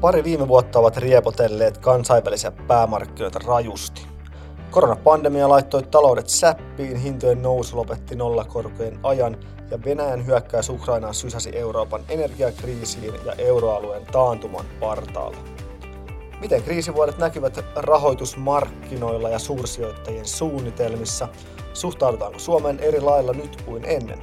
Pari viime vuotta ovat riepotelleet kansainvälisiä päämarkkinoita rajusti. Koronapandemia laittoi taloudet säppiin, hintojen nousu lopetti nollakorkojen ajan ja Venäjän hyökkäys Ukrainaan sysäsi Euroopan energiakriisiin ja euroalueen taantuman partaalle. Miten kriisivuodet näkyvät rahoitusmarkkinoilla ja suursijoittajien suunnitelmissa? Suhtaudutaanko Suomeen eri lailla nyt kuin ennen?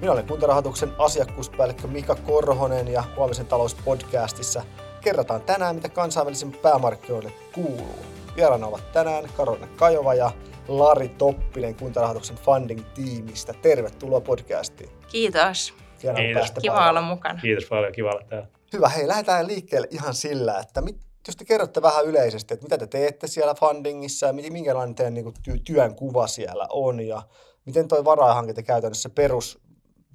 Minä olen kuntarahoituksen asiakkuuspäällikkö Mika Korhonen ja huomisen talouspodcastissa kerrotaan tänään, mitä kansainvälisen päämarkkinoille kuuluu. Vieraana ovat tänään Karolina Kajova ja Lari Toppinen kuntarahoituksen funding-tiimistä. Tervetuloa podcastiin. Kiitos. Kiitos. Kiva olla mukana. Kiitos paljon, kiva olla täällä. Hyvä, hei lähdetään liikkeelle ihan sillä, että mit, jos te kerrotte vähän yleisesti, että mitä te teette siellä fundingissa ja minkälainen teidän niin kuin, työn kuva siellä on ja miten tuo varainhankinta käytännössä perus,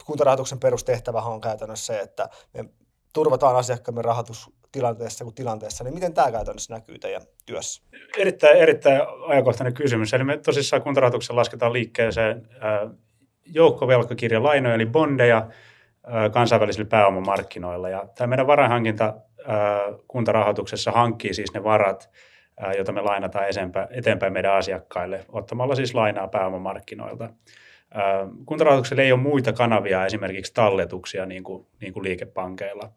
kuntarahoituksen perustehtävä on käytännössä se, että me turvataan asiakkaamme rahoitus tilanteessa kuin tilanteessa, niin miten tämä käytännössä näkyy teidän työssä? Erittäin, erittäin ajankohtainen kysymys. Eli me tosissaan kuntarahoituksen lasketaan liikkeeseen joukkovelkakirjalainoja, eli bondeja kansainvälisillä pääomamarkkinoilla. Ja tämä meidän varainhankinta kuntarahoituksessa hankkii siis ne varat, joita me lainataan eteenpäin meidän asiakkaille, ottamalla siis lainaa pääomamarkkinoilta. Kuntarahoituksella ei ole muita kanavia, esimerkiksi talletuksia niin kuin, niin kuin liikepankeilla.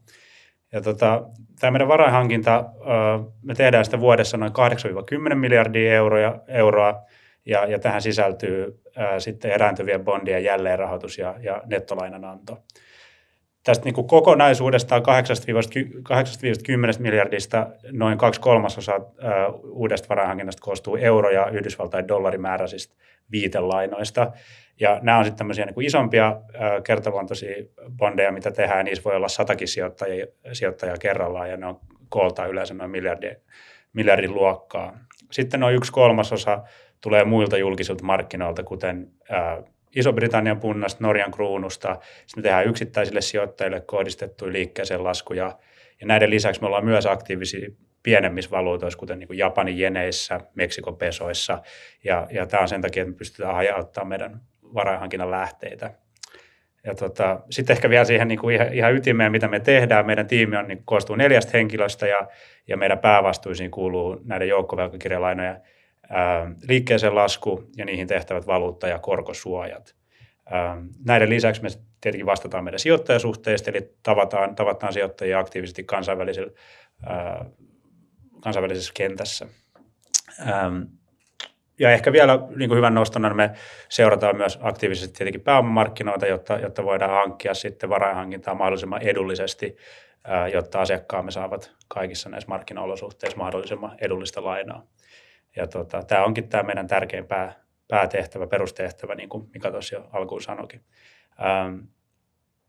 Ja tota, tämä meidän varainhankinta, me tehdään sitä vuodessa noin 8-10 miljardia euroa, euroa ja, ja tähän sisältyy ää, sitten erääntyvien bondien jälleenrahoitus ja, ja nettolainananto. Tästä niin kuin kokonaisuudestaan 8-10 miljardista noin kaksi kolmasosaa uudesta varainhankinnasta koostuu euro- ja Yhdysvaltain dollarimääräisistä viitelainoista. Ja nämä on sitten tämmöisiä niin kuin isompia kertaluontoisia bondeja, mitä tehdään. Niissä voi olla satakin sijoittajia, sijoittajia kerrallaan ja ne on koolta yleensä noin miljardin, miljardin luokkaa. Sitten noin yksi kolmasosa tulee muilta julkisilta markkinoilta, kuten Iso-Britannian punnasta, Norjan kruunusta. Sitten me tehdään yksittäisille sijoittajille kohdistettuja liikkeeseen laskuja. Ja näiden lisäksi me ollaan myös aktiivisia pienemmissä valuutoissa, kuten niin kuin Japanin jeneissä, Meksikon pesoissa. Ja, ja tämä on sen takia, että me pystytään hajauttamaan meidän varainhankinnan lähteitä. Ja tota, sitten ehkä vielä siihen niin kuin ihan, ihan ytimeen, mitä me tehdään. Meidän tiimi on, niin koostuu neljästä henkilöstä ja, ja meidän päävastuisiin kuuluu näiden joukkovelkakirjalainoja ää, liikkeeseen lasku ja niihin tehtävät valuutta- ja korkosuojat. Ää, näiden lisäksi me tietenkin vastataan meidän sijoittajasuhteista, eli tavataan, tavataan sijoittajia aktiivisesti kansainvälisellä, ää, kansainvälisessä kentässä. Ää, ja ehkä vielä niin kuin hyvän nostona me seurataan myös aktiivisesti tietenkin pääomamarkkinoita, jotta, jotta voidaan hankkia sitten varainhankintaa mahdollisimman edullisesti, jotta asiakkaamme saavat kaikissa näissä markkinaolosuhteissa mahdollisimman edullista lainaa. Ja tota, tämä onkin tämä meidän tärkein pää, päätehtävä, perustehtävä, niin kuin Mika tuossa jo alkuun sanoikin.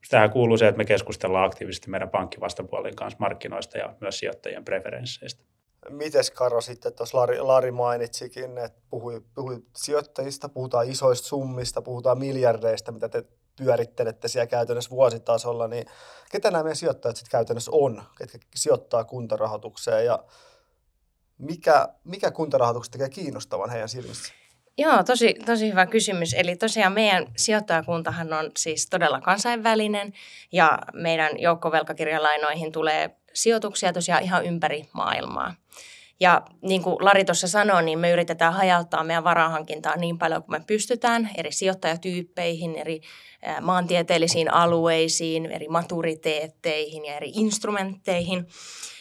Tähän kuuluu se, että me keskustellaan aktiivisesti meidän pankkivastapuolin kanssa markkinoista ja myös sijoittajien preferensseistä. Mites Karo sitten, tuossa Lari, Lari mainitsikin, että puhui, puhui sijoittajista, puhutaan isoista summista, puhutaan miljardeista, mitä te pyörittelette siellä käytännössä vuositasolla, niin ketä nämä meidän sijoittajat sitten käytännössä on, ketkä sijoittaa kuntarahoitukseen ja mikä, mikä kuntarahoituksesta tekee kiinnostavan heidän silmissä? Joo, tosi, tosi hyvä kysymys. Eli tosiaan meidän sijoittajakuntahan on siis todella kansainvälinen ja meidän joukkovelkakirjalainoihin tulee sijoituksia tosiaan ihan ympäri maailmaa. Ja niin kuin Lari tuossa sanoi, niin me yritetään hajauttaa meidän varahankintaa niin paljon kuin me pystytään eri sijoittajatyyppeihin, eri maantieteellisiin alueisiin, eri maturiteetteihin ja eri instrumentteihin.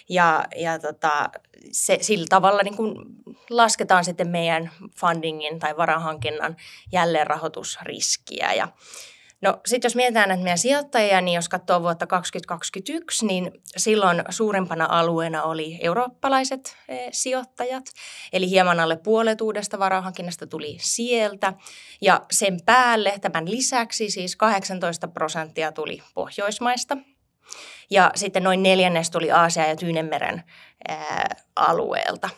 Ja, ja tota, se, sillä tavalla niin kuin lasketaan sitten meidän fundingin tai varahankinnan jälleenrahoitusriskiä. Ja No sitten jos mietitään näitä meidän sijoittajia, niin jos katsoo vuotta 2021, niin silloin suurimpana alueena oli eurooppalaiset e, sijoittajat. Eli hieman alle puolet uudesta varahankinnasta tuli sieltä. Ja sen päälle, tämän lisäksi siis 18 prosenttia tuli Pohjoismaista – ja sitten noin neljännes tuli Aasia ja Tyynemeren ää, alueelta.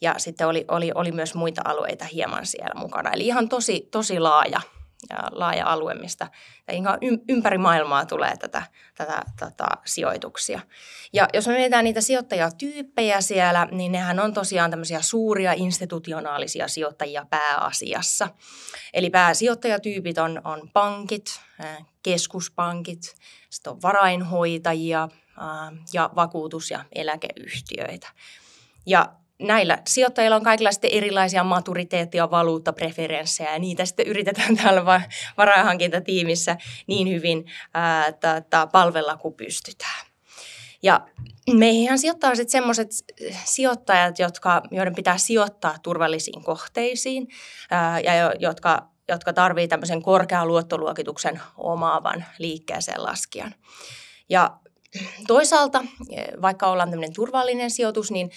Ja sitten oli, oli, oli myös muita alueita hieman siellä mukana. Eli ihan tosi, tosi laaja, laaja alue, mistä ympäri maailmaa tulee tätä, tätä, tätä sijoituksia. Ja jos me mietitään niitä sijoittajatyyppejä siellä, niin nehän on tosiaan tämmöisiä suuria institutionaalisia sijoittajia pääasiassa. Eli pääsijoittajatyypit on, on pankit, keskuspankit, sitten on varainhoitajia ja vakuutus- ja eläkeyhtiöitä. Ja näillä sijoittajilla on kaikenlaista erilaisia maturiteettia, valuuttapreferenssejä ja niitä sitten yritetään täällä varainhankintatiimissä niin hyvin ää, tata, palvella kuin pystytään. Ja meihin sijoittaa sitten semmoiset sijoittajat, jotka, joiden pitää sijoittaa turvallisiin kohteisiin ää, ja jotka, jotka tarvitsevat tämmöisen korkean luottoluokituksen omaavan liikkeeseen laskijan. Ja Toisaalta, vaikka ollaan tämmöinen turvallinen sijoitus, niin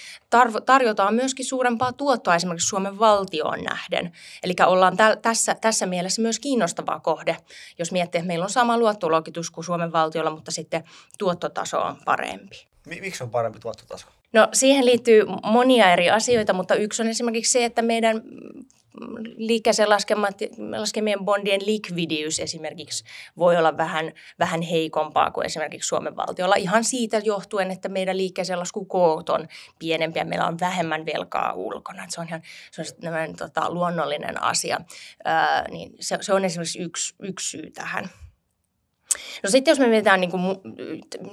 tarjotaan myöskin suurempaa tuottoa esimerkiksi Suomen valtioon nähden. Eli ollaan tä- tässä, tässä mielessä myös kiinnostava kohde, jos miettii, että meillä on sama luottoluokitus kuin Suomen valtiolla, mutta sitten tuottotaso on parempi. Miksi on parempi tuottotaso? No siihen liittyy monia eri asioita, mutta yksi on esimerkiksi se, että meidän liikkeeseen laskemien bondien likvidiys esimerkiksi voi olla vähän, vähän heikompaa kuin esimerkiksi Suomen valtiolla. Ihan siitä johtuen, että meidän liikkeeseen laskukoot on pienempiä, meillä on vähemmän velkaa ulkona. se on ihan se on tota, luonnollinen asia. Ää, niin se, se on esimerkiksi yksi, yksi syy tähän. No sitten jos me mietitään niin kuin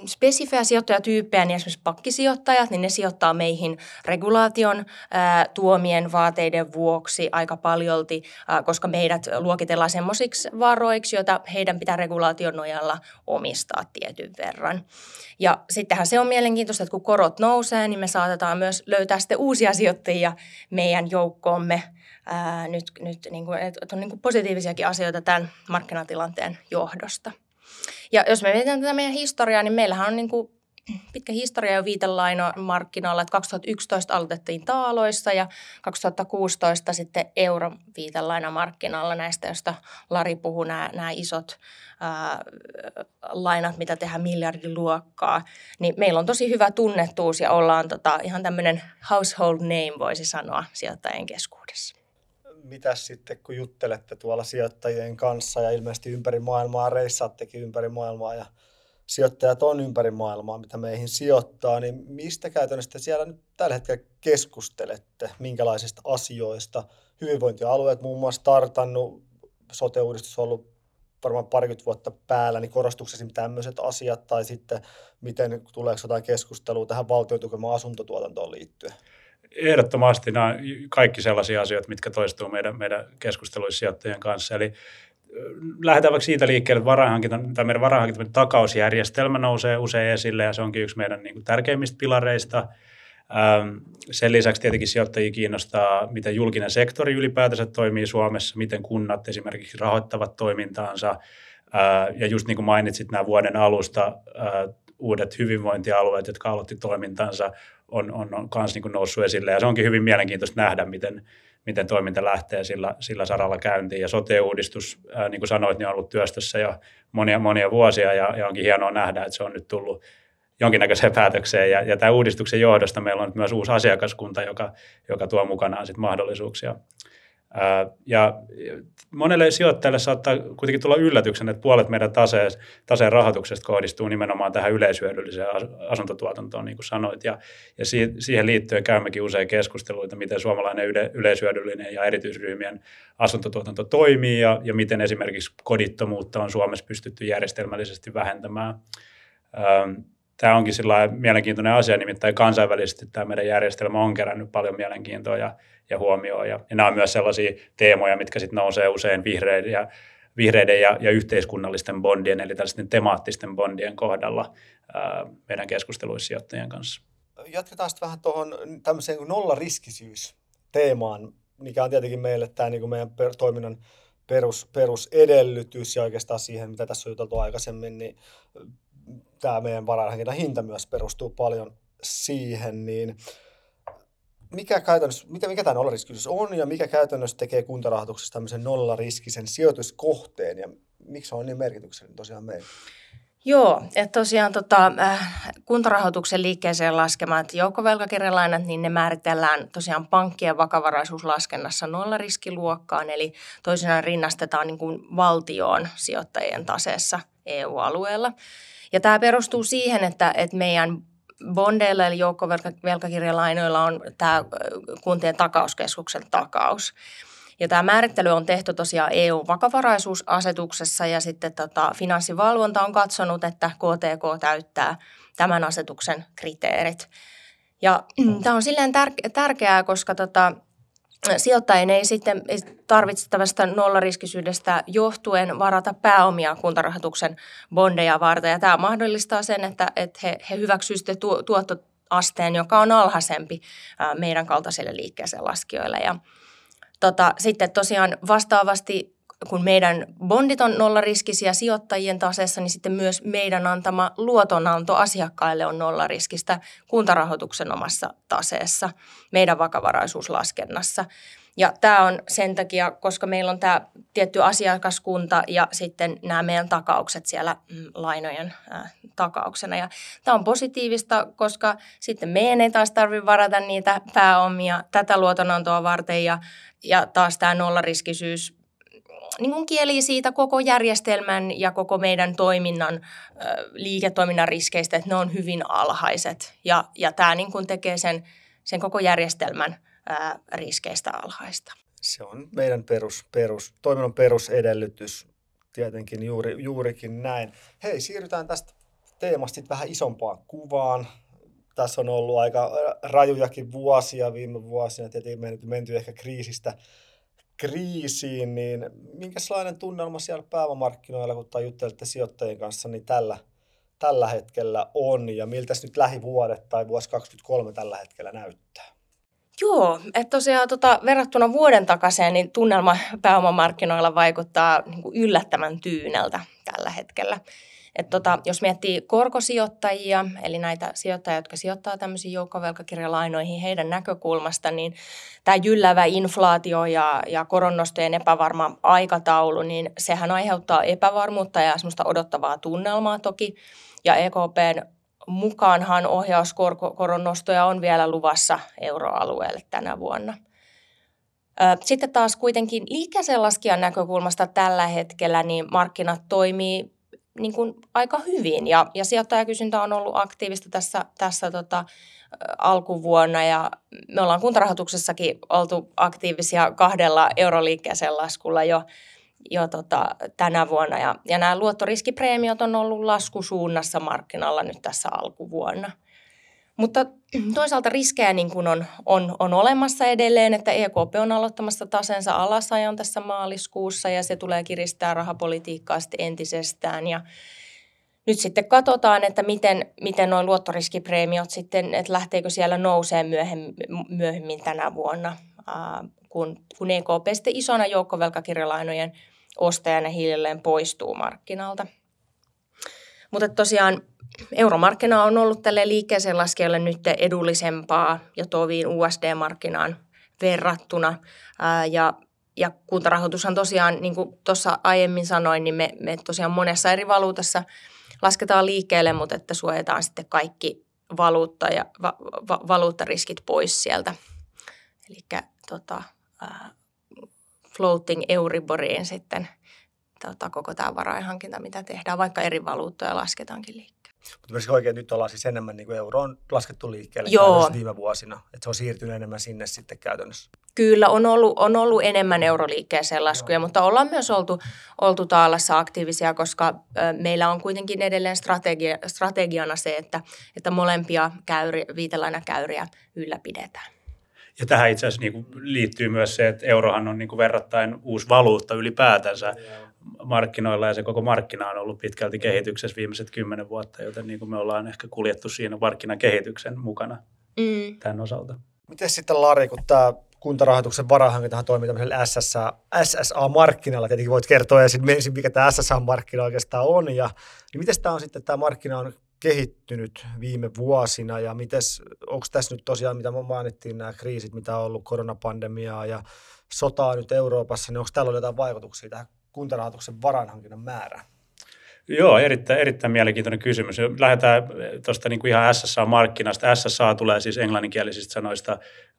spesifejä sijoittajatyyppejä, niin esimerkiksi pakkisijoittajat, niin ne sijoittaa meihin regulaation ää, tuomien vaateiden vuoksi aika paljolti, ää, koska meidät luokitellaan semmoisiksi varoiksi, joita heidän pitää regulaation nojalla omistaa tietyn verran. Ja sittenhän se on mielenkiintoista, että kun korot nousee, niin me saatetaan myös löytää sitten uusia sijoittajia meidän joukkoomme, ää, nyt, nyt niin kuin, että on niin kuin positiivisiakin asioita tämän markkinatilanteen johdosta. Ja jos me mietitään tätä meidän historiaa, niin meillähän on niin kuin pitkä historia jo markkinoilla, että 2011 aloitettiin taaloissa ja 2016 sitten euron markkinoilla näistä, joista Lari puhuu, nämä, nämä isot ää, lainat, mitä tehdään miljardiluokkaa, niin meillä on tosi hyvä tunnettuus ja ollaan tota, ihan tämmöinen household name, voisi sanoa, sijoittajien keskuudessa mitä sitten, kun juttelette tuolla sijoittajien kanssa ja ilmeisesti ympäri maailmaa, reissaattekin ympäri maailmaa ja sijoittajat on ympäri maailmaa, mitä meihin sijoittaa, niin mistä käytännössä siellä nyt tällä hetkellä keskustelette, minkälaisista asioista? Hyvinvointialueet muun muassa startannut, sote-uudistus on ollut varmaan parikymmentä vuotta päällä, niin korostuksesi tämmöiset asiat, tai sitten miten tuleeko jotain keskustelua tähän valtion tukemaan asuntotuotantoon liittyen? Ehdottomasti nämä kaikki sellaisia asioita, mitkä toistuu meidän, meidän keskusteluissa sijoittajien kanssa. Eli lähdetään vaikka siitä liikkeelle, että varainhankinta, tai meidän varainhankinta takausjärjestelmä nousee usein esille, ja se onkin yksi meidän niin kuin, tärkeimmistä pilareista. Sen lisäksi tietenkin sijoittajia kiinnostaa, miten julkinen sektori ylipäätänsä toimii Suomessa, miten kunnat esimerkiksi rahoittavat toimintaansa. Ja just niin kuin mainitsit, nämä vuoden alusta uudet hyvinvointialueet, jotka aloitti toimintansa, on, on, on niin noussut esille. Ja se onkin hyvin mielenkiintoista nähdä, miten, miten toiminta lähtee sillä, sillä saralla käyntiin. Ja sote-uudistus, ää, niin kuin sanoit, niin on ollut työstössä jo monia, monia vuosia ja, ja onkin hienoa nähdä, että se on nyt tullut jonkinnäköiseen päätökseen. Ja, ja tämän uudistuksen johdosta meillä on myös uusi asiakaskunta, joka, joka tuo mukanaan sit mahdollisuuksia ja monelle sijoittajalle saattaa kuitenkin tulla yllätyksen, että puolet meidän taseen, taseen rahoituksesta kohdistuu nimenomaan tähän yleisyödylliseen asuntotuotantoon, niin kuin sanoit. Ja, ja siihen liittyen käymmekin usein keskusteluita, miten suomalainen yle, yleisyödyllinen ja erityisryhmien asuntotuotanto toimii ja, ja miten esimerkiksi kodittomuutta on Suomessa pystytty järjestelmällisesti vähentämään. Tämä onkin mielenkiintoinen asia, nimittäin kansainvälisesti tämä meidän järjestelmä on kerännyt paljon mielenkiintoa ja ja huomioon. Ja, ja nämä on myös sellaisia teemoja, mitkä sitten nousee usein vihreiden ja, vihreiden ja, ja yhteiskunnallisten bondien, eli tällaisten temaattisten bondien kohdalla ää, meidän keskusteluissijoittajien kanssa. Jatketaan sitten vähän tuohon tämmöiseen nollariskisyys teemaan, mikä on tietenkin meille tämä niin kuin meidän per, toiminnan perus, perusedellytys ja oikeastaan siihen, mitä tässä on juteltu aikaisemmin, niin tämä meidän varainhankinnan hinta myös perustuu paljon siihen, niin mikä, käytännössä, mikä, mikä tämä nollariskisys on ja mikä käytännössä tekee kuntarahoituksesta tämmöisen nollariskisen sijoituskohteen ja miksi se on niin merkityksellinen tosiaan meille? Joo, että tosiaan tota, äh, kuntarahoituksen liikkeeseen laskemat joukkovelkakirjalainat, niin ne määritellään tosiaan pankkien vakavaraisuuslaskennassa nollariskiluokkaan, eli toisinaan rinnastetaan niin kuin valtioon sijoittajien taseessa EU-alueella. Ja tämä perustuu siihen, että, että meidän bondeilla eli joukkovelkakirjalainoilla on tämä kuntien takauskeskuksen takaus. Ja tämä määrittely on tehty tosiaan EU-vakavaraisuusasetuksessa ja sitten tota, finanssivalvonta on katsonut, että KTK täyttää tämän asetuksen kriteerit. Ja tämä on silleen tär- tärkeää, koska tota, sijoittajien ei sitten tarvitse tästä nollariskisyydestä johtuen varata pääomia kuntarahoituksen bondeja varten. Ja tämä mahdollistaa sen, että, että he, he hyväksyvät tuottoasteen, joka on alhaisempi meidän kaltaisille liikkeeseen laskijoille. Ja Tota, sitten tosiaan vastaavasti kun meidän bondit on nollariskisiä sijoittajien taseessa, niin sitten myös meidän antama luotonanto asiakkaille on nollariskistä kuntarahoituksen omassa taseessa, meidän vakavaraisuuslaskennassa. Ja tämä on sen takia, koska meillä on tämä tietty asiakaskunta ja sitten nämä meidän takaukset siellä mm, lainojen äh, takauksena. Ja tämä on positiivista, koska sitten meidän ei taas tarvitse varata niitä pääomia tätä luotonantoa varten ja, ja taas tämä nollariskisyys niin kuin kieli siitä koko järjestelmän ja koko meidän toiminnan, liiketoiminnan riskeistä, että ne on hyvin alhaiset. Ja, ja tämä niin kuin tekee sen, sen koko järjestelmän riskeistä alhaista. Se on meidän perus, perus, toiminnan perusedellytys tietenkin juuri, juurikin näin. Hei, siirrytään tästä teemasta vähän isompaan kuvaan. Tässä on ollut aika rajujakin vuosia viime vuosina, tietenkin menty, menty ehkä kriisistä kriisiin, niin minkälainen tunnelma siellä pääomamarkkinoilla, kun juttelette sijoittajien kanssa, niin tällä, tällä hetkellä on ja miltä nyt lähivuodet tai vuosi 2023 tällä hetkellä näyttää? Joo, että tosiaan tota, verrattuna vuoden takaisin, niin tunnelma pääomamarkkinoilla vaikuttaa niin yllättävän tyyneltä tällä hetkellä. Et tota, jos miettii korkosijoittajia, eli näitä sijoittajia, jotka sijoittaa tämmöisiin joukkovelkakirjalainoihin heidän näkökulmasta, niin tämä jyllävä inflaatio ja, ja koronnostojen epävarma aikataulu, niin sehän aiheuttaa epävarmuutta ja semmoista odottavaa tunnelmaa toki. Ja EKPn mukaanhan ohjauskoron nostoja on vielä luvassa euroalueelle tänä vuonna. Sitten taas kuitenkin liikkeeseen laskijan näkökulmasta tällä hetkellä niin markkinat toimii niin kuin aika hyvin. Ja, ja sijoittajakysyntä on ollut aktiivista tässä, tässä tota, alkuvuonna. Ja me ollaan kuntarahoituksessakin oltu aktiivisia kahdella euroliikkeeseen laskulla jo, jo tota, tänä vuonna. Ja, ja nämä luottoriskipreemiot on ollut laskusuunnassa markkinalla nyt tässä alkuvuonna. Mutta toisaalta riskejä niin kuin on, on, on olemassa edelleen, että EKP on aloittamassa tasensa alasajon tässä maaliskuussa ja se tulee kiristää rahapolitiikkaa sitten entisestään. Ja nyt sitten katsotaan, että miten, miten nuo luottoriskipreemiot sitten, että lähteekö siellä nousee myöhemmin, myöhemmin tänä vuonna, kun, kun EKP sitten isona joukkovelkakirjalainojen ostajana hiljalleen poistuu markkinalta. Mutta tosiaan euromarkkina on ollut tälle liikkeeseen laskijalle nyt edullisempaa ja toviin USD-markkinaan verrattuna. Ja, ja kuntarahoitushan tosiaan, niin kuin tuossa aiemmin sanoin, niin me, me tosiaan monessa eri valuutassa lasketaan liikkeelle, mutta että suojataan sitten kaikki valuutta ja va, va, valuuttariskit pois sieltä. Eli tota, floating Euriboriin sitten tota, koko tämä varainhankinta, mitä tehdään, vaikka eri valuuttoja lasketaankin liikkeelle. Mutta myös oikein nyt ollaan siis enemmän niin kuin euro on laskettu liikkeelle Joo. viime vuosina, että se on siirtynyt enemmän sinne sitten käytännössä. Kyllä, on ollut, on ollut enemmän euroliikkeeseen laskuja, Joo. mutta ollaan myös oltu, oltu taalassa aktiivisia, koska meillä on kuitenkin edelleen strategia, strategiana se, että, että molempia käyri, viitelainakäyriä ylläpidetään. Ja tähän itse asiassa niin liittyy myös se, että eurohan on niin kuin verrattain uusi valuutta ylipäätänsä markkinoilla ja se koko markkina on ollut pitkälti kehityksessä viimeiset kymmenen vuotta, joten niin kuin me ollaan ehkä kuljettu siinä markkinakehityksen mukana mm. tämän osalta. Miten sitten Lari, kun tämä kuntarahoituksen varahankintahan toimii tämmöisellä SSA, SSA-markkinalla. Tietenkin voit kertoa ensin, mikä tämä SSA-markkina oikeastaan on. Ja, niin miten tämä on sitten, tämä markkina on kehittynyt viime vuosina ja onko tässä nyt tosiaan, mitä mainittiin, nämä kriisit, mitä on ollut, koronapandemiaa ja sotaa nyt Euroopassa, niin onko tällä ollut jotain vaikutuksia tähän kuntarahoituksen varanhankinnan määrään? Joo, erittäin, erittäin mielenkiintoinen kysymys. Lähdetään tuosta niin kuin ihan SSA-markkinasta. SSA tulee siis englanninkielisistä sanoista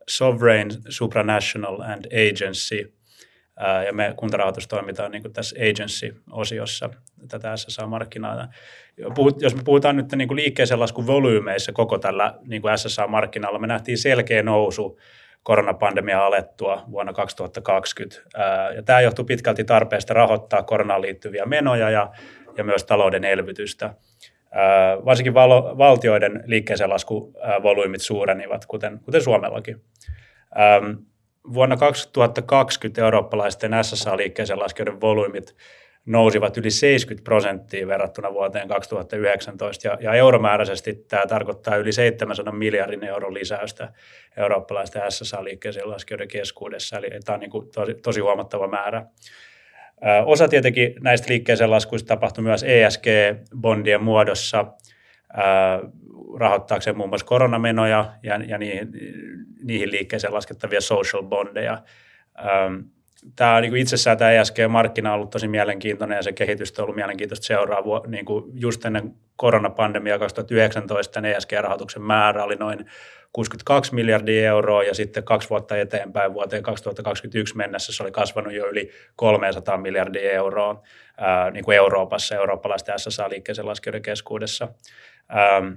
Sovereign, Supranational and Agency. Ja me kuntarahoitus toimitaan niin tässä agency-osiossa tätä SSA-markkinaa. Jos me puhutaan nyt niin liikkeeseen laskun volyymeissa koko tällä niin SSA-markkinalla, me nähtiin selkeä nousu koronapandemia alettua vuonna 2020. Ja tämä johtuu pitkälti tarpeesta rahoittaa koronaan liittyviä menoja ja, ja myös talouden elvytystä. Varsinkin valo, valtioiden liikkeeseen laskuvolyymit suurenivat, kuten, kuten Suomellakin. Vuonna 2020 eurooppalaisten SSA-liikkeeseen laskijoiden volyymit nousivat yli 70 prosenttia verrattuna vuoteen 2019, ja, ja euromääräisesti tämä tarkoittaa yli 700 miljardin euron lisäystä eurooppalaisten SSA-liikkeeseen laskijoiden keskuudessa, eli tämä on niin kuin tosi, tosi huomattava määrä. Osa tietenkin näistä liikkeeseen laskuista tapahtui myös ESG-bondien muodossa, rahoittaakseen muun muassa koronamenoja ja, ja niihin, niihin liikkeeseen laskettavia social bondeja tämä on niin itsessään tämä ESG-markkina on ollut tosi mielenkiintoinen ja se kehitys on ollut mielenkiintoista seuraa. Niin kuin just ennen koronapandemiaa 2019 ESG-rahoituksen määrä oli noin 62 miljardia euroa ja sitten kaksi vuotta eteenpäin vuoteen 2021 mennessä se oli kasvanut jo yli 300 miljardia euroa ää, niin kuin Euroopassa, eurooppalaisten SSA-liikkeeseen laskijoiden keskuudessa. Ähm,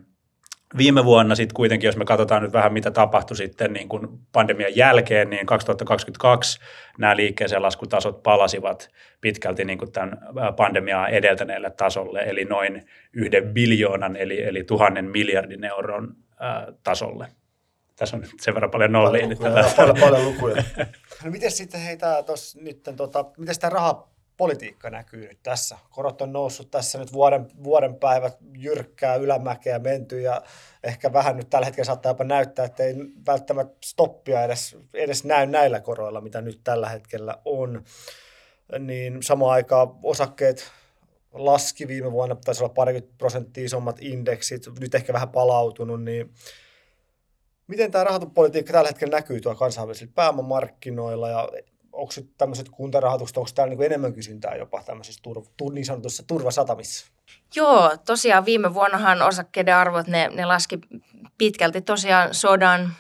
Viime vuonna sitten kuitenkin, jos me katsotaan nyt vähän mitä tapahtui sitten niin kuin pandemian jälkeen, niin 2022 nämä liikkeeseen laskutasot palasivat pitkälti niin kuin tämän pandemiaa edeltäneelle tasolle, eli noin yhden biljoonan eli, eli tuhannen miljardin euron ää, tasolle. Tässä on nyt sen verran paljon nollia. Paljon lukuja, paljon, paljon lukuja. no miten sitten heitä tuossa nyt, tota, miten sitä rahaa politiikka näkyy nyt tässä. Korot on noussut tässä nyt vuoden, vuoden päivät jyrkkää ylämäkeä menty ja ehkä vähän nyt tällä hetkellä saattaa jopa näyttää, että ei välttämättä stoppia edes, edes näy näillä koroilla, mitä nyt tällä hetkellä on. Niin samaan aikaan osakkeet laski viime vuonna, taisi olla parikymmentä prosenttia isommat indeksit, nyt ehkä vähän palautunut, niin miten tämä rahoituspolitiikka tällä hetkellä näkyy tuolla kansainvälisillä pääomamarkkinoilla ja onko tämmöiset kuntarahoitukset, onko täällä niin enemmän kysyntää jopa tämmöisissä turv, niin sanotussa turvasatamissa? Joo, tosiaan viime vuonnahan osakkeiden arvot, ne, ne laski pitkälti tosiaan sodan,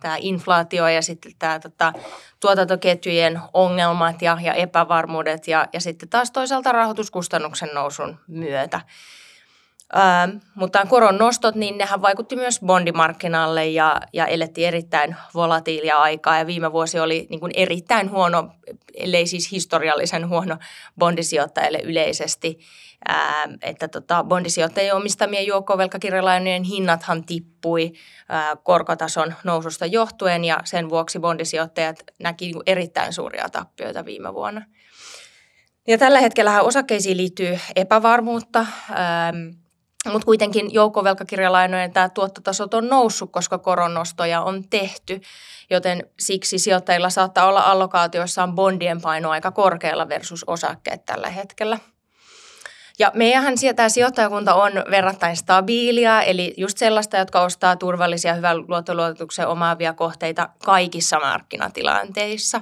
tämä inflaatio ja sitten tämä tota, tuotantoketjujen ongelmat ja, ja epävarmuudet ja, ja sitten taas toisaalta rahoituskustannuksen nousun myötä. Ää, mutta koron nostot, niin nehän vaikutti myös bondimarkkinalle ja, ja elettiin erittäin volatiilia aikaa. Ja viime vuosi oli niin kuin erittäin huono, ellei siis historiallisen huono bondisijoittajille yleisesti. Ää, että tota, bondisijoittajien omistamien joukkovelkakirjalainojen hinnathan tippui ää, korkotason noususta johtuen ja sen vuoksi bondisijoittajat näki niin erittäin suuria tappioita viime vuonna. Ja tällä hetkellä osakkeisiin liittyy epävarmuutta. Ää, mutta kuitenkin joukkovelkakirjalainojen tämä tuottotasot on noussut, koska koronnostoja on tehty, joten siksi sijoittajilla saattaa olla allokaatioissaan bondien paino aika korkealla versus osakkeet tällä hetkellä. Ja meidänhän tämä sijoittajakunta on verrattain stabiilia, eli just sellaista, jotka ostaa turvallisia, hyvän luottoluokituksen omaavia kohteita kaikissa markkinatilanteissa.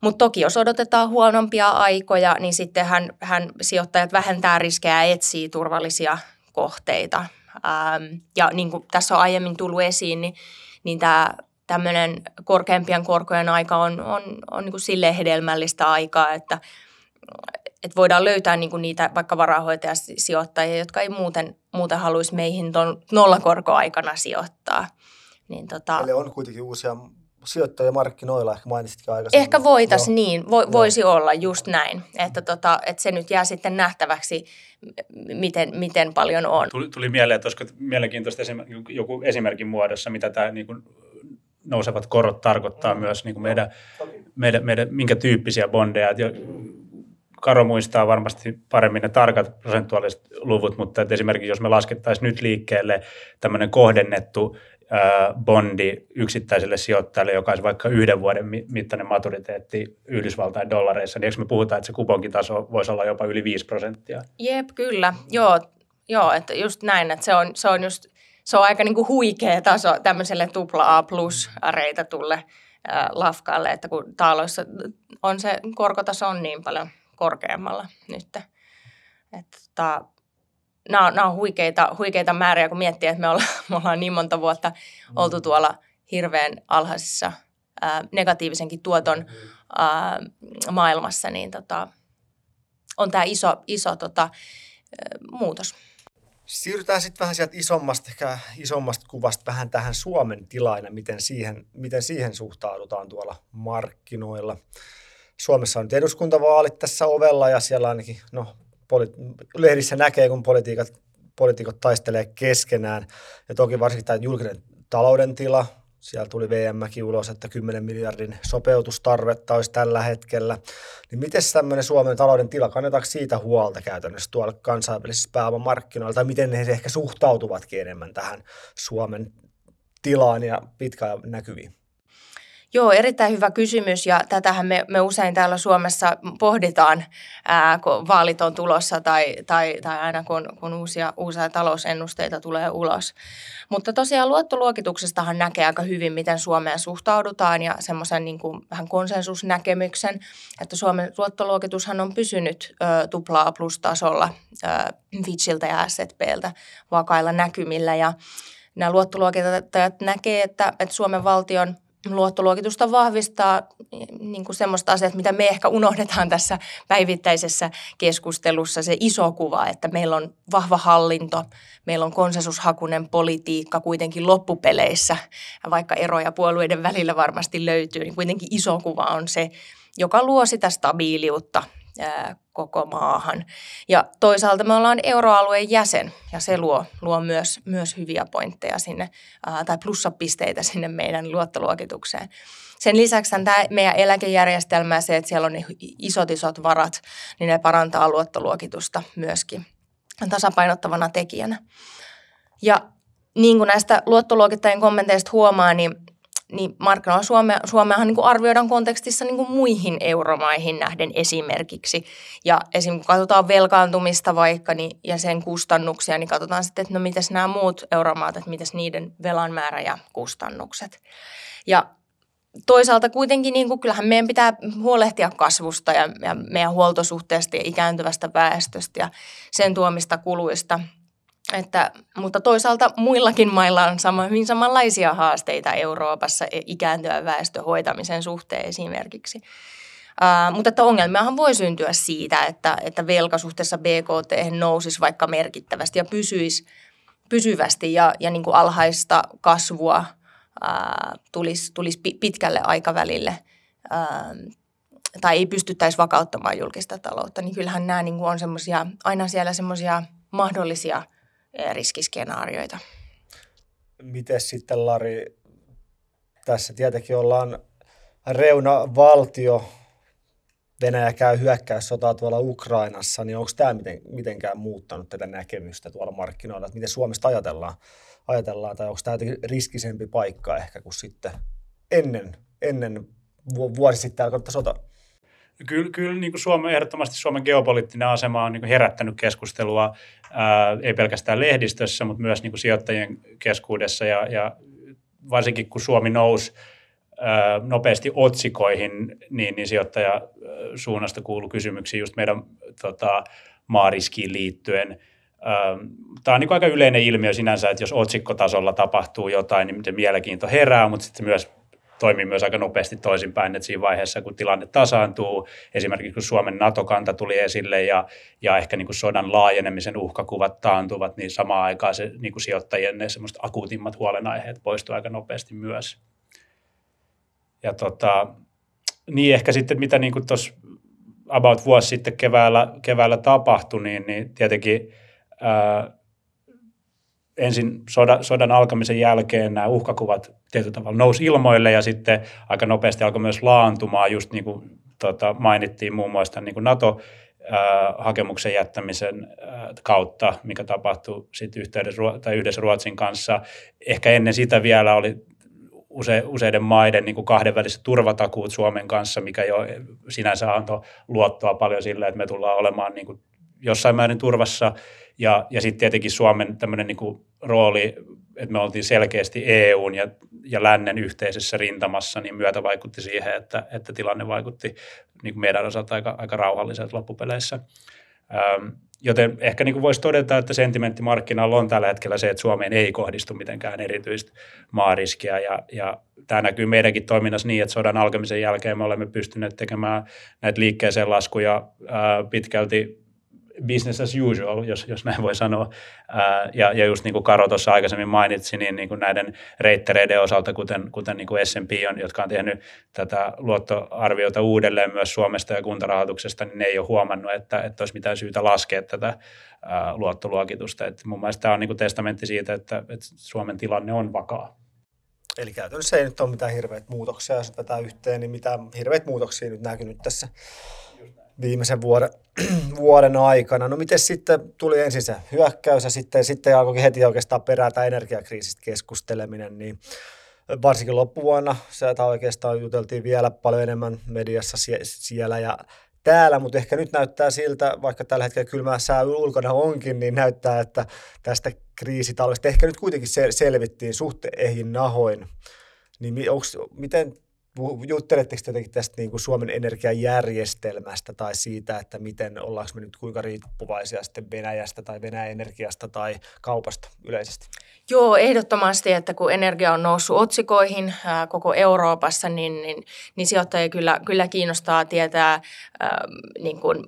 Mutta toki jos odotetaan huonompia aikoja, niin sitten hän, hän sijoittajat vähentää riskejä ja etsii turvallisia kohteita. Ähm, ja niin kuin tässä on aiemmin tullut esiin, niin, niin tämä tämmöinen korkeampien korkojen aika on, on, on niin kuin silleen hedelmällistä aikaa, että, että voidaan löytää niin kuin niitä vaikka varahoitajasijoittajia, jotka ei muuten, muuten haluaisi meihin tuon nollakorkoaikana sijoittaa. Niin tota, Eli on kuitenkin uusia sijoittajia markkinoilla, ehkä mainitsitkin aikaisemmin. Ehkä voitaisiin niin, vo, voisi Joo. olla just näin, että, tota, että se nyt jää sitten nähtäväksi, miten, miten paljon on. Tuli, tuli mieleen, että olisiko mielenkiintoista esim, joku esimerkin muodossa, mitä tämä niin kuin nousevat korot tarkoittaa mm. myös niin kuin meidän, meidän, meidän, minkä tyyppisiä bondeja. Karo muistaa varmasti paremmin ne tarkat prosentuaaliset luvut, mutta että esimerkiksi jos me laskettaisiin nyt liikkeelle tämmöinen kohdennettu bondi yksittäiselle sijoittajalle, joka olisi vaikka yhden vuoden mittainen maturiteetti Yhdysvaltain dollareissa, niin eikö me puhutaan, että se kuponkitaso voisi olla jopa yli 5 prosenttia? Jep, kyllä. Joo, joo että just näin, että se on, se on just se on aika niinku huikea taso tämmöiselle tupla A plus reitatulle äh, lafkalle, että kun taaloissa on se korkotaso on niin paljon korkeammalla nyt. Että, tota, nämä on, nämä on huikeita, huikeita määriä, kun miettii, että me ollaan, me ollaan niin monta vuotta oltu mm. tuolla hirveän alhaisissa ää, negatiivisenkin tuoton ää, maailmassa, niin tota, on tämä iso, iso tota, ää, muutos. Siirrytään sitten vähän sieltä isommasta, ehkä isommasta kuvasta vähän tähän Suomen tilaan ja miten siihen, miten siihen suhtaudutaan tuolla markkinoilla. Suomessa on nyt eduskuntavaalit tässä ovella ja siellä ainakin no, poli- lehdissä näkee, kun politiikat, poliitikot taistelee keskenään. Ja toki varsinkin tämä julkinen talouden tila, siellä tuli VMkin ulos, että 10 miljardin sopeutustarvetta olisi tällä hetkellä. Niin miten tämmöinen Suomen talouden tila, kannetaanko siitä huolta käytännössä tuolla kansainvälisissä pääomamarkkinoilla, tai miten ne ehkä suhtautuvatkin enemmän tähän Suomen tilaan ja pitkään näkyviin? Joo, erittäin hyvä kysymys ja tätähän me, me usein täällä Suomessa pohditaan, ää, kun vaalit on tulossa tai, tai, tai aina kun, kun uusia, uusia talousennusteita tulee ulos. Mutta tosiaan luottoluokituksestahan näkee aika hyvin, miten Suomeen suhtaudutaan ja semmoisen niin kuin vähän konsensusnäkemyksen, että Suomen luottoluokitushan on pysynyt ö, tuplaa plus-tasolla ö, Fitchiltä ja S&Pltä vakailla näkymillä ja nämä luottoluokittajat näkee, että, että Suomen valtion – luottoluokitusta vahvistaa niin kuin semmoista asiaa, mitä me ehkä unohdetaan tässä päivittäisessä keskustelussa, se iso kuva, että meillä on vahva hallinto, meillä on konsensushakunen politiikka kuitenkin loppupeleissä, vaikka eroja puolueiden välillä varmasti löytyy, niin kuitenkin iso kuva on se, joka luo sitä stabiiliutta koko maahan. Ja toisaalta me ollaan euroalueen jäsen ja se luo, luo myös, myös hyviä pointteja sinne tai plussapisteitä sinne meidän luottoluokitukseen. Sen lisäksi tämä meidän eläkejärjestelmä ja se, että siellä on ne isot isot varat, niin ne parantaa luottoluokitusta myöskin tasapainottavana tekijänä. Ja niin kuin näistä luottoluokittajien kommenteista huomaa, niin niin markkinoilla Suome, Suomeahan niin kuin arvioidaan kontekstissa niin kuin muihin euromaihin nähden esimerkiksi. Ja esim. kun katsotaan velkaantumista vaikka niin, ja sen kustannuksia, niin katsotaan sitten, että no mitäs nämä muut euromaat, että mitäs niiden velan määrä ja kustannukset. Ja toisaalta kuitenkin niin kuin, kyllähän meidän pitää huolehtia kasvusta ja, ja meidän huoltosuhteesta ja ikääntyvästä väestöstä ja sen tuomista kuluista – että, mutta toisaalta muillakin mailla on sama, hyvin samanlaisia haasteita Euroopassa e, ikääntyvän väestön hoitamisen suhteen esimerkiksi. Uh, mutta että ongelmiahan voi syntyä siitä, että, että velkasuhteessa BKT nousisi vaikka merkittävästi ja pysyisi pysyvästi ja, ja niin kuin alhaista kasvua uh, tulisi, tulisi pitkälle aikavälille uh, tai ei pystyttäisi vakauttamaan julkista taloutta, niin kyllähän nämä niin kuin on semmoisia, aina siellä semmoisia mahdollisia – riskiskenaarioita. Miten sitten Lari, tässä tietenkin ollaan reuna-valtio, Venäjä käy hyökkäyssotaa tuolla Ukrainassa, niin onko tämä miten, mitenkään muuttanut tätä näkemystä tuolla markkinoilla, että miten Suomesta ajatellaan, ajatellaan tai onko tämä riskisempi paikka ehkä kuin sitten ennen, ennen vuosi sitten alkanutta sota? Kyllä, kyllä niin kuin Suomen, ehdottomasti Suomen geopoliittinen asema on niin kuin herättänyt keskustelua, ää, ei pelkästään lehdistössä, mutta myös niin kuin sijoittajien keskuudessa. Ja, ja varsinkin kun Suomi nousi ää, nopeasti otsikoihin, niin, niin sijoittaja suunnasta kuuluu kysymyksiä just meidän tota, maariskiin liittyen. Tämä on niin aika yleinen ilmiö sinänsä, että jos otsikkotasolla tapahtuu jotain, niin se mielenkiinto herää, mutta sitten myös toimii myös aika nopeasti toisinpäin, että siinä vaiheessa, kun tilanne tasaantuu, esimerkiksi kun Suomen NATO-kanta tuli esille ja, ja ehkä niin kuin sodan laajenemisen uhkakuvat taantuvat, niin samaan aikaan se niin kuin sijoittajien ne semmoista akuutimmat huolenaiheet poistuu aika nopeasti myös. Ja tota, niin ehkä sitten mitä niin tuossa about vuosi sitten keväällä, keväällä tapahtui, niin, niin tietenkin ää, ensin sodan, sodan alkamisen jälkeen nämä uhkakuvat tietyllä tavalla nousi ilmoille ja sitten aika nopeasti alkoi myös laantumaan, just niin kuin tota, mainittiin muun muassa niin NATO, hakemuksen jättämisen kautta, mikä tapahtui sitten yhteydessä, tai yhdessä Ruotsin kanssa. Ehkä ennen sitä vielä oli use, useiden maiden niin kuin kahdenväliset turvatakuut Suomen kanssa, mikä jo sinänsä antoi luottoa paljon sille, että me tullaan olemaan niin kuin jossain määrin turvassa. Ja, ja sitten tietenkin Suomen tämmöinen niin kuin rooli, että me oltiin selkeästi EUn ja, ja lännen yhteisessä rintamassa, niin myötä vaikutti siihen, että, että tilanne vaikutti niin kuin meidän osalta aika, aika rauhalliselta loppupeleissä. Joten ehkä niin kuin voisi todeta, että sentimentti markkinoilla on tällä hetkellä se, että Suomeen ei kohdistu mitenkään erityistä maariskiä. Ja, ja tämä näkyy meidänkin toiminnassa niin, että sodan alkamisen jälkeen me olemme pystyneet tekemään näitä liikkeeseen laskuja ää, pitkälti business as usual, jos, jos näin voi sanoa. Ää, ja, ja just niin kuin Karo tuossa aikaisemmin mainitsi, niin, niin kuin näiden reittereiden osalta, kuten, kuten niin kuin S&P on, jotka on tehnyt tätä luottoarviota uudelleen myös Suomesta ja kuntarahoituksesta, niin ne ei ole huomannut, että, että olisi mitään syytä laskea tätä ää, luottoluokitusta. Et mun mielestä tämä on niin kuin testamentti siitä, että, että Suomen tilanne on vakaa. Eli käytännössä ei nyt ole mitään hirveitä muutoksia, jos tätä yhteen, niin mitä hirveitä muutoksia nyt näkynyt tässä viimeisen vuoden, vuoden aikana. No miten sitten tuli ensin se hyökkäys ja sitten, sitten alkoi heti oikeastaan perätä energiakriisistä keskusteleminen, niin varsinkin loppuvuonna sieltä oikeastaan juteltiin vielä paljon enemmän mediassa siellä ja täällä, mutta ehkä nyt näyttää siltä, vaikka tällä hetkellä kylmää sää ulkona onkin, niin näyttää, että tästä kriisitalvesta ehkä nyt kuitenkin selvittiin suht ehin nahoin. Niin onks, miten jutteletteko jotenkin tästä niin kuin Suomen energiajärjestelmästä tai siitä, että miten ollaanko me nyt kuinka riippuvaisia sitten Venäjästä tai Venäjän energiasta tai kaupasta yleisesti? Joo, ehdottomasti, että kun energia on noussut otsikoihin ää, koko Euroopassa, niin, niin, niin sijoittajia kyllä, kyllä kiinnostaa tietää ää, niin kuin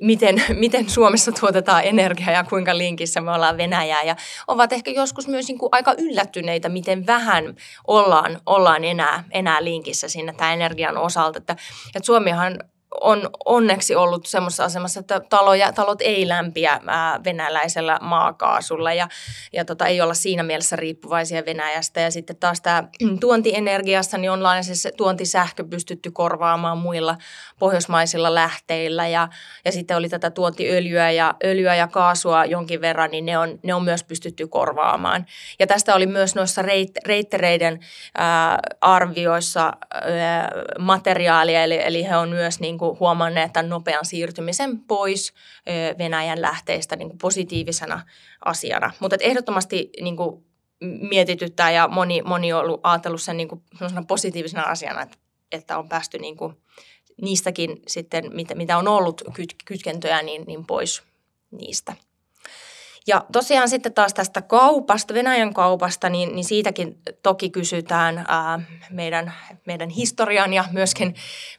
miten, miten Suomessa tuotetaan energiaa ja kuinka linkissä me ollaan Venäjää. Ja ovat ehkä joskus myös niin kuin aika yllättyneitä, miten vähän ollaan, ollaan enää, enää linkissä sinne tämän energian osalta. Että, että Suomihan on onneksi ollut semmoisessa asemassa, että taloja, talot ei lämpiä ää, venäläisellä maakaasulla ja, ja tota, ei olla siinä mielessä riippuvaisia Venäjästä. Ja sitten taas tämä tuontienergiassa, niin on se tuontisähkö pystytty korvaamaan muilla pohjoismaisilla lähteillä ja, ja sitten oli tätä tuontiöljyä ja, öljyä ja kaasua jonkin verran, niin ne on, ne on myös pystytty korvaamaan. Ja tästä oli myös noissa reit, reittereiden ää, arvioissa ää, materiaalia, eli, eli he on myös niin kuin huomanneet tämän nopean siirtymisen pois Venäjän lähteistä niin kuin positiivisena asiana. Mutta ehdottomasti niin kuin mietityttää ja moni, moni on ollut ajatellut sen niin kuin positiivisena asiana, että, että on päästy niin kuin niistäkin sitten, mitä, mitä on ollut kytkentöjä, niin, niin pois niistä. Ja tosiaan sitten taas tästä kaupasta, Venäjän kaupasta, niin, niin siitäkin toki kysytään ää, meidän, meidän historian ja myöskin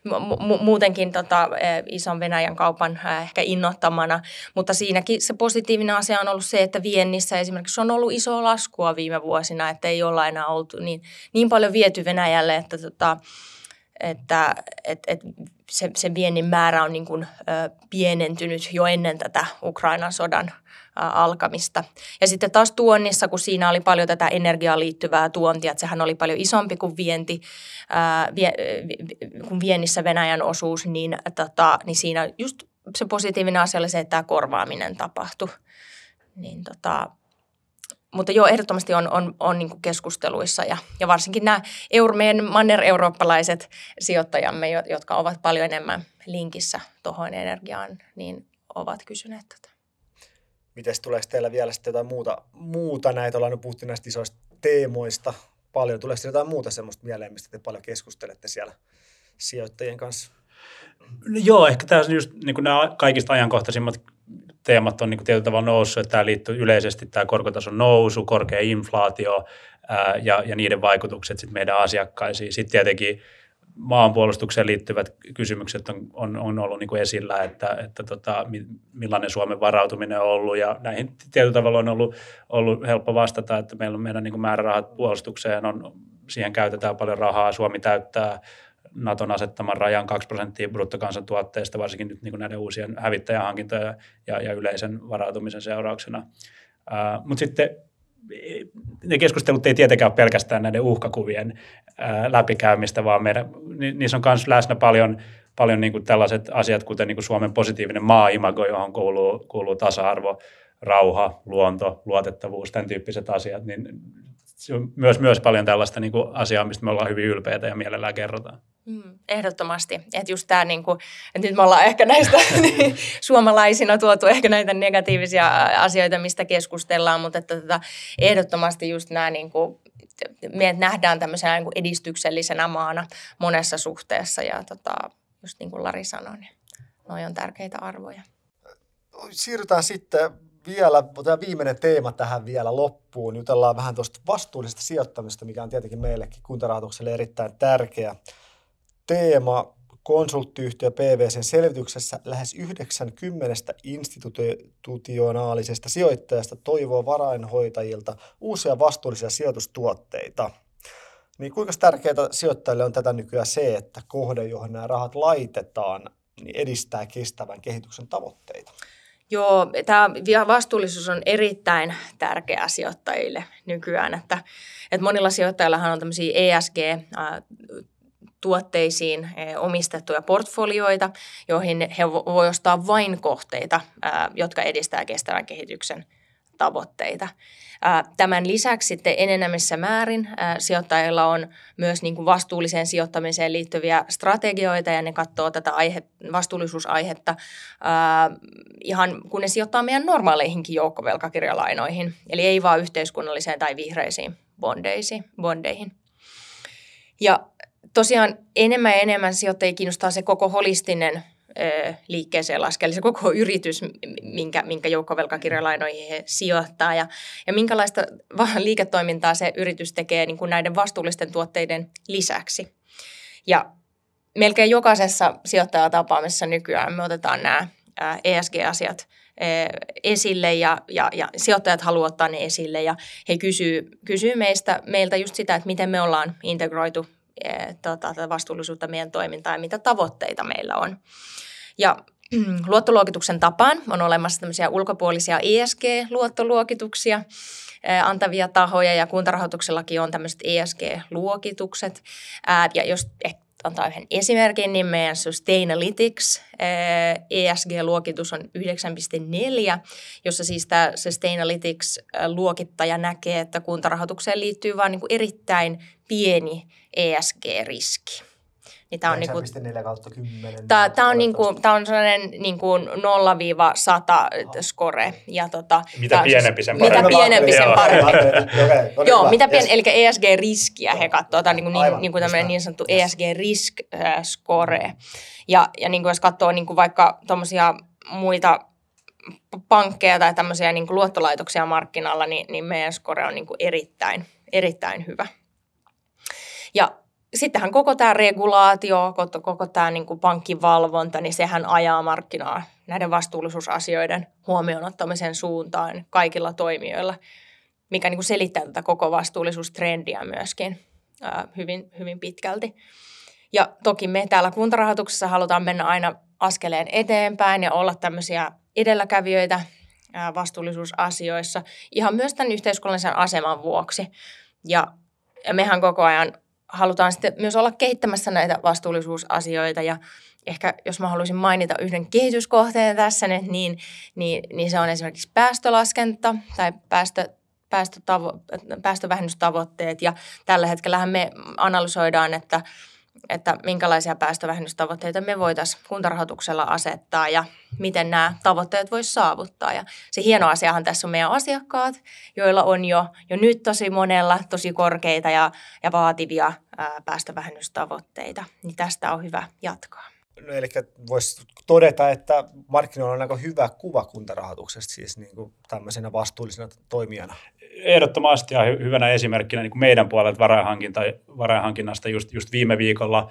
mu- muutenkin tota, ison Venäjän kaupan ää, ehkä innottamana. Mutta siinäkin se positiivinen asia on ollut se, että viennissä esimerkiksi on ollut iso laskua viime vuosina, että ei olla enää oltu niin, niin paljon viety Venäjälle, että tota, että et, et se, se viennin määrä on niin kuin, ö, pienentynyt jo ennen tätä Ukrainan sodan alkamista. Ja sitten taas tuonnissa, kun siinä oli paljon tätä energiaan liittyvää tuontia, että sehän oli paljon isompi kuin vienti, ää, vie, kun viennissä Venäjän osuus, niin, tota, niin siinä just se positiivinen asia oli se, että tämä korvaaminen tapahtui. Niin tota, mutta joo, ehdottomasti on, on, on niin keskusteluissa ja, ja varsinkin nämä euro, meidän manner-eurooppalaiset sijoittajamme, jotka ovat paljon enemmän linkissä tuohon energiaan, niin ovat kysyneet tätä. Miten tuleeko teillä vielä sitten jotain muuta, muuta näitä, ollaan nyt puhuttu näistä isoista teemoista paljon, tuleeko jotain muuta semmoista mieleen, mistä te paljon keskustelette siellä sijoittajien kanssa? No joo, ehkä tässä just niin nämä kaikista ajankohtaisimmat teemat on niin kuin tietyllä tavalla noussut, että tämä liittyy yleisesti tämä korkotason nousu, korkea inflaatio ää, ja, ja niiden vaikutukset sitten meidän asiakkaisiin. Sitten tietenkin maanpuolustukseen liittyvät kysymykset on, on, on ollut niin kuin esillä, että, että tota, millainen Suomen varautuminen on ollut ja näihin tietyllä tavalla on ollut, ollut helppo vastata, että meillä on meidän niin kuin määrärahat puolustukseen, on, siihen käytetään paljon rahaa, Suomi täyttää Naton asettaman rajan 2 prosenttia bruttokansantuotteesta, varsinkin nyt niin kuin näiden uusien hävittäjähankintojen ja, ja yleisen varautumisen seurauksena. Mutta sitten ne keskustelut ei tietenkään ole pelkästään näiden uhkakuvien läpikäymistä, vaan meidän, ni, niissä on myös läsnä paljon, paljon niin kuin tällaiset asiat, kuten niin kuin Suomen positiivinen maa-imago, johon kuuluu, kuuluu tasa-arvo, rauha, luonto, luotettavuus, tämän tyyppiset asiat, niin se on myös, myös paljon tällaista niin kuin asiaa, mistä me ollaan hyvin ylpeitä ja mielellään kerrotaan. Mm, ehdottomasti. Että just tämä, niin kuin, että nyt me ollaan ehkä näistä niin, suomalaisina tuotu ehkä näitä negatiivisia asioita, mistä keskustellaan, mutta että tota, ehdottomasti just nämä, niin kuin, me nähdään tämmöisenä niin kuin edistyksellisenä maana monessa suhteessa ja tota, just niin kuin Lari sanoi, niin noi on tärkeitä arvoja. siirrytään sitten vielä, tämä viimeinen teema tähän vielä loppuun. Jutellaan vähän tuosta vastuullisesta sijoittamista, mikä on tietenkin meillekin kuntarahoitukselle erittäin tärkeä teema. Konsulttiyhtiö PVCn selvityksessä lähes 90 institutionaalisesta sijoittajasta toivoo varainhoitajilta uusia vastuullisia sijoitustuotteita. Niin kuinka tärkeää sijoittajille on tätä nykyään se, että kohde, johon nämä rahat laitetaan, niin edistää kestävän kehityksen tavoitteita? Joo, tämä vastuullisuus on erittäin tärkeä sijoittajille nykyään, että, että monilla sijoittajillahan on tämmöisiä ESG tuotteisiin omistettuja portfolioita, joihin he voivat ostaa vain kohteita, jotka edistää kestävän kehityksen tavoitteita. Tämän lisäksi sitten enenemässä määrin sijoittajilla on myös niin kuin vastuulliseen sijoittamiseen liittyviä strategioita ja ne katsoo tätä aihe, vastuullisuusaihetta ihan kun ne sijoittaa meidän normaaleihinkin joukkovelkakirjalainoihin, eli ei vaan yhteiskunnalliseen tai vihreisiin bondeihin. Ja tosiaan enemmän ja enemmän sijoittajia kiinnostaa se koko holistinen liikkeeseen laskea, eli se koko yritys, minkä, minkä joukkovelkakirjalainoihin he sijoittaa ja, ja minkälaista liiketoimintaa se yritys tekee niin kuin näiden vastuullisten tuotteiden lisäksi. Ja melkein jokaisessa sijoittajatapaamisessa nykyään me otetaan nämä ESG-asiat esille ja, ja, ja sijoittajat haluavat ottaa ne esille ja he kysyy, kysyy meistä, meiltä just sitä, että miten me ollaan integroitu tota, tätä vastuullisuutta meidän toimintaan ja mitä tavoitteita meillä on. Ja luottoluokituksen tapaan on olemassa tämmöisiä ulkopuolisia ESG-luottoluokituksia antavia tahoja ja kuntarahoituksellakin on tämmöiset ESG-luokitukset. Ja jos antaa yhden esimerkin, niin meidän Sustainalytics ESG-luokitus on 9.4, jossa siis tämä Sustainalytics-luokittaja näkee, että kuntarahoitukseen liittyy vain niin erittäin pieni ESG-riski. Niin tämä on, niin kuin, 4 kautta 10. Tämä, tämä on, niin kuin, tämä on sellainen niin kuin 0-100 score. Ja tota, mitä pienempi sen parempi. Mitä pienempi sen parempi. Joo, mitä pien, eli ESG-riskiä he katsovat. Tämä on niin kuin, niin, niin, kuin tämmöinen niin sanottu ESG-risk-score. Ja, ja niin kuin jos katsoo niin kuin vaikka tuommoisia muita pankkeja tai tämmöisiä niin kuin luottolaitoksia markkinalla, niin, niin meidän score on niin kuin erittäin, erittäin hyvä. Ja sittenhän koko tämä regulaatio, koko, koko tämä niin kuin pankkivalvonta, niin sehän ajaa markkinaa näiden vastuullisuusasioiden huomioon ottamisen suuntaan kaikilla toimijoilla, mikä niin kuin selittää tätä koko vastuullisuustrendiä myöskin ää, hyvin, hyvin pitkälti. Ja toki me täällä kuntarahoituksessa halutaan mennä aina askeleen eteenpäin ja olla tämmöisiä edelläkävijöitä ää, vastuullisuusasioissa ihan myös tämän yhteiskunnallisen aseman vuoksi. Ja, ja mehän koko ajan halutaan sitten myös olla kehittämässä näitä vastuullisuusasioita. Ja ehkä jos mä haluaisin mainita yhden kehityskohteen tässä, niin, niin, niin se on esimerkiksi päästölaskenta tai päästö, päästötavo, päästövähennystavoitteet. Ja tällä hetkellä me analysoidaan, että että minkälaisia päästövähennystavoitteita me voitaisiin kuntarahoituksella asettaa ja miten nämä tavoitteet voisi saavuttaa. Ja se hieno asiahan tässä on meidän asiakkaat, joilla on jo, jo nyt tosi monella tosi korkeita ja, ja vaativia ää, päästövähennystavoitteita, niin tästä on hyvä jatkaa. No, eli voisi todeta, että markkinoilla on aika hyvä kuva kuntarahoituksesta siis niin kuin tämmöisenä vastuullisena toimijana. Ehdottomasti ja hyvänä esimerkkinä niin kuin meidän puolelta varainhankinnasta just, just viime viikolla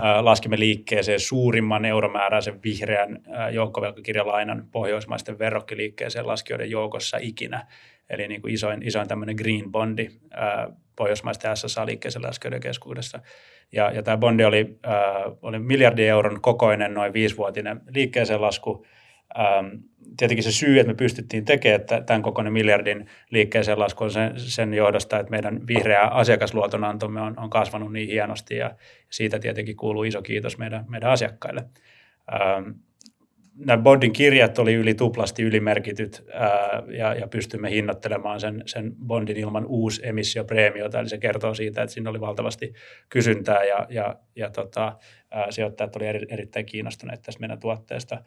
äh, laskimme liikkeeseen suurimman euromääräisen vihreän äh, joukkovelkakirjalainan pohjoismaisten verrokkiliikkeeseen laskijoiden joukossa ikinä. Eli niin kuin isoin, isoin tämmöinen green bondi äh, pohjoismaisten SSA-liikkeeseen laskijoiden keskuudessa. Ja, ja tämä bondi oli, äh, oli miljardi euron kokoinen, noin viisivuotinen liikkeeseen lasku. Ähm, tietenkin se syy, että me pystyttiin tekemään tämän kokoinen miljardin liikkeeseen lasku on sen, sen johdosta, että meidän vihreä asiakasluotonantomme on, on kasvanut niin hienosti ja siitä tietenkin kuuluu iso kiitos meidän, meidän asiakkaille. Ähm, nämä bondin kirjat oli yli tuplasti ylimerkityt ää, ja, ja pystymme hinnoittelemaan sen, sen bondin ilman uusi emissiopreemiota. Eli se kertoo siitä, että siinä oli valtavasti kysyntää ja, ja, ja tota, ää, sijoittajat olivat eri, erittäin kiinnostuneet tästä meidän tuotteesta.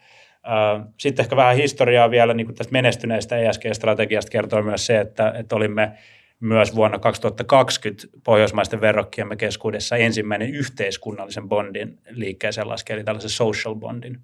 Sitten ehkä vähän historiaa vielä niin tästä menestyneestä ESG-strategiasta kertoo myös se, että, että olimme myös vuonna 2020 pohjoismaisten verrokkiemme keskuudessa ensimmäinen yhteiskunnallisen bondin liikkeeseen laskee, eli tällaisen social bondin.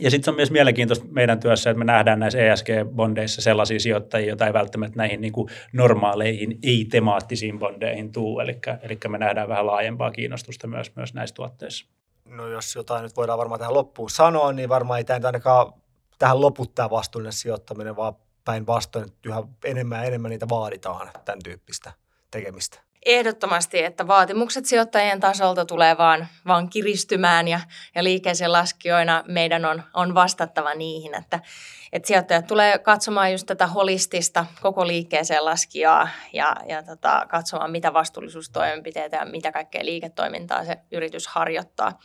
Ja sitten se on myös mielenkiintoista meidän työssä, että me nähdään näissä ESG-bondeissa sellaisia sijoittajia, joita ei välttämättä näihin niin kuin normaaleihin, ei-temaattisiin bondeihin tuu. Eli, eli me nähdään vähän laajempaa kiinnostusta myös, myös näissä tuotteissa. No jos jotain nyt voidaan varmaan tähän loppuun sanoa, niin varmaan ei tämä ainakaan tähän loputtaa vastuullinen sijoittaminen, vaan päinvastoin yhä enemmän ja enemmän niitä vaaditaan tämän tyyppistä tekemistä. Ehdottomasti, että vaatimukset sijoittajien tasolta tulee vaan, vaan kiristymään ja, ja liikkeeseen laskijoina meidän on, on vastattava niihin, että, että sijoittajat tulee katsomaan just tätä holistista koko liikkeeseen laskijaa ja, ja tota, katsomaan, mitä vastuullisuustoimenpiteitä ja mitä kaikkea liiketoimintaa se yritys harjoittaa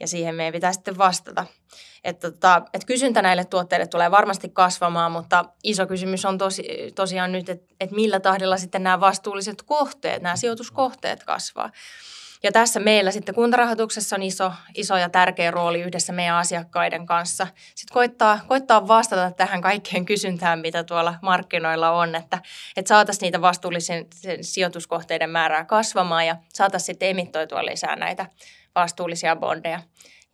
ja siihen meidän pitää sitten vastata. Että, tota, että kysyntä näille tuotteille tulee varmasti kasvamaan, mutta iso kysymys on tosi, tosiaan nyt, että, että millä tahdilla sitten nämä vastuulliset kohteet, nämä sijoituskohteet kasvaa. Ja tässä meillä sitten kuntarahoituksessa on iso, iso ja tärkeä rooli yhdessä meidän asiakkaiden kanssa. Sitten koittaa, koittaa vastata tähän kaikkeen kysyntään, mitä tuolla markkinoilla on, että, että saataisiin niitä vastuullisen sijoituskohteiden määrää kasvamaan ja saataisiin sitten emittoitua lisää näitä vastuullisia bondeja.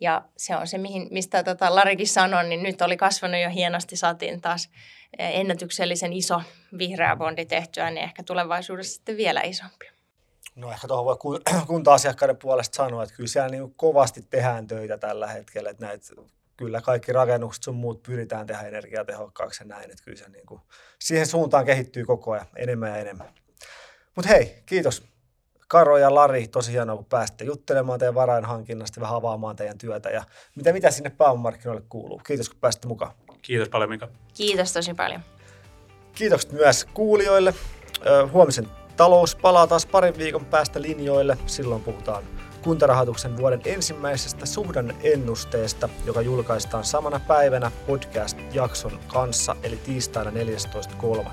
Ja se on se, mihin, mistä tota Larikin sanoi, niin nyt oli kasvanut jo hienosti, saatiin taas ennätyksellisen iso vihreä bondi tehtyä, niin ehkä tulevaisuudessa sitten vielä isompi. No ehkä tuohon voi kunta-asiakkaiden puolesta sanoa, että kyllä siellä niin kovasti tehdään töitä tällä hetkellä, että näitä kyllä kaikki rakennukset sun muut pyritään tehdä energiatehokkaaksi ja näin, että kyllä se niin kuin, siihen suuntaan kehittyy koko ajan enemmän ja enemmän. Mutta hei, kiitos Karo ja Lari, tosi hienoa, kun pääsitte juttelemaan teidän varainhankinnasta, vähän avaamaan teidän työtä ja mitä, mitä sinne pääomamarkkinoille kuuluu. Kiitos, kun pääsitte mukaan. Kiitos paljon, Mika. Kiitos tosi paljon. Kiitokset myös kuulijoille. Huomisen talous palaa taas parin viikon päästä linjoille. Silloin puhutaan kuntarahoituksen vuoden ensimmäisestä suhdanne-ennusteesta, joka julkaistaan samana päivänä podcast-jakson kanssa, eli tiistaina 14.3.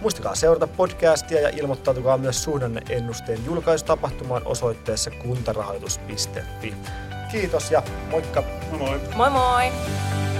Muistakaa seurata podcastia ja ilmoittautukaa myös suhdanneennusteen julkaisutapahtumaan osoitteessa kuntarahoitus.fi. Kiitos ja moikka! Moi moi! Moi moi!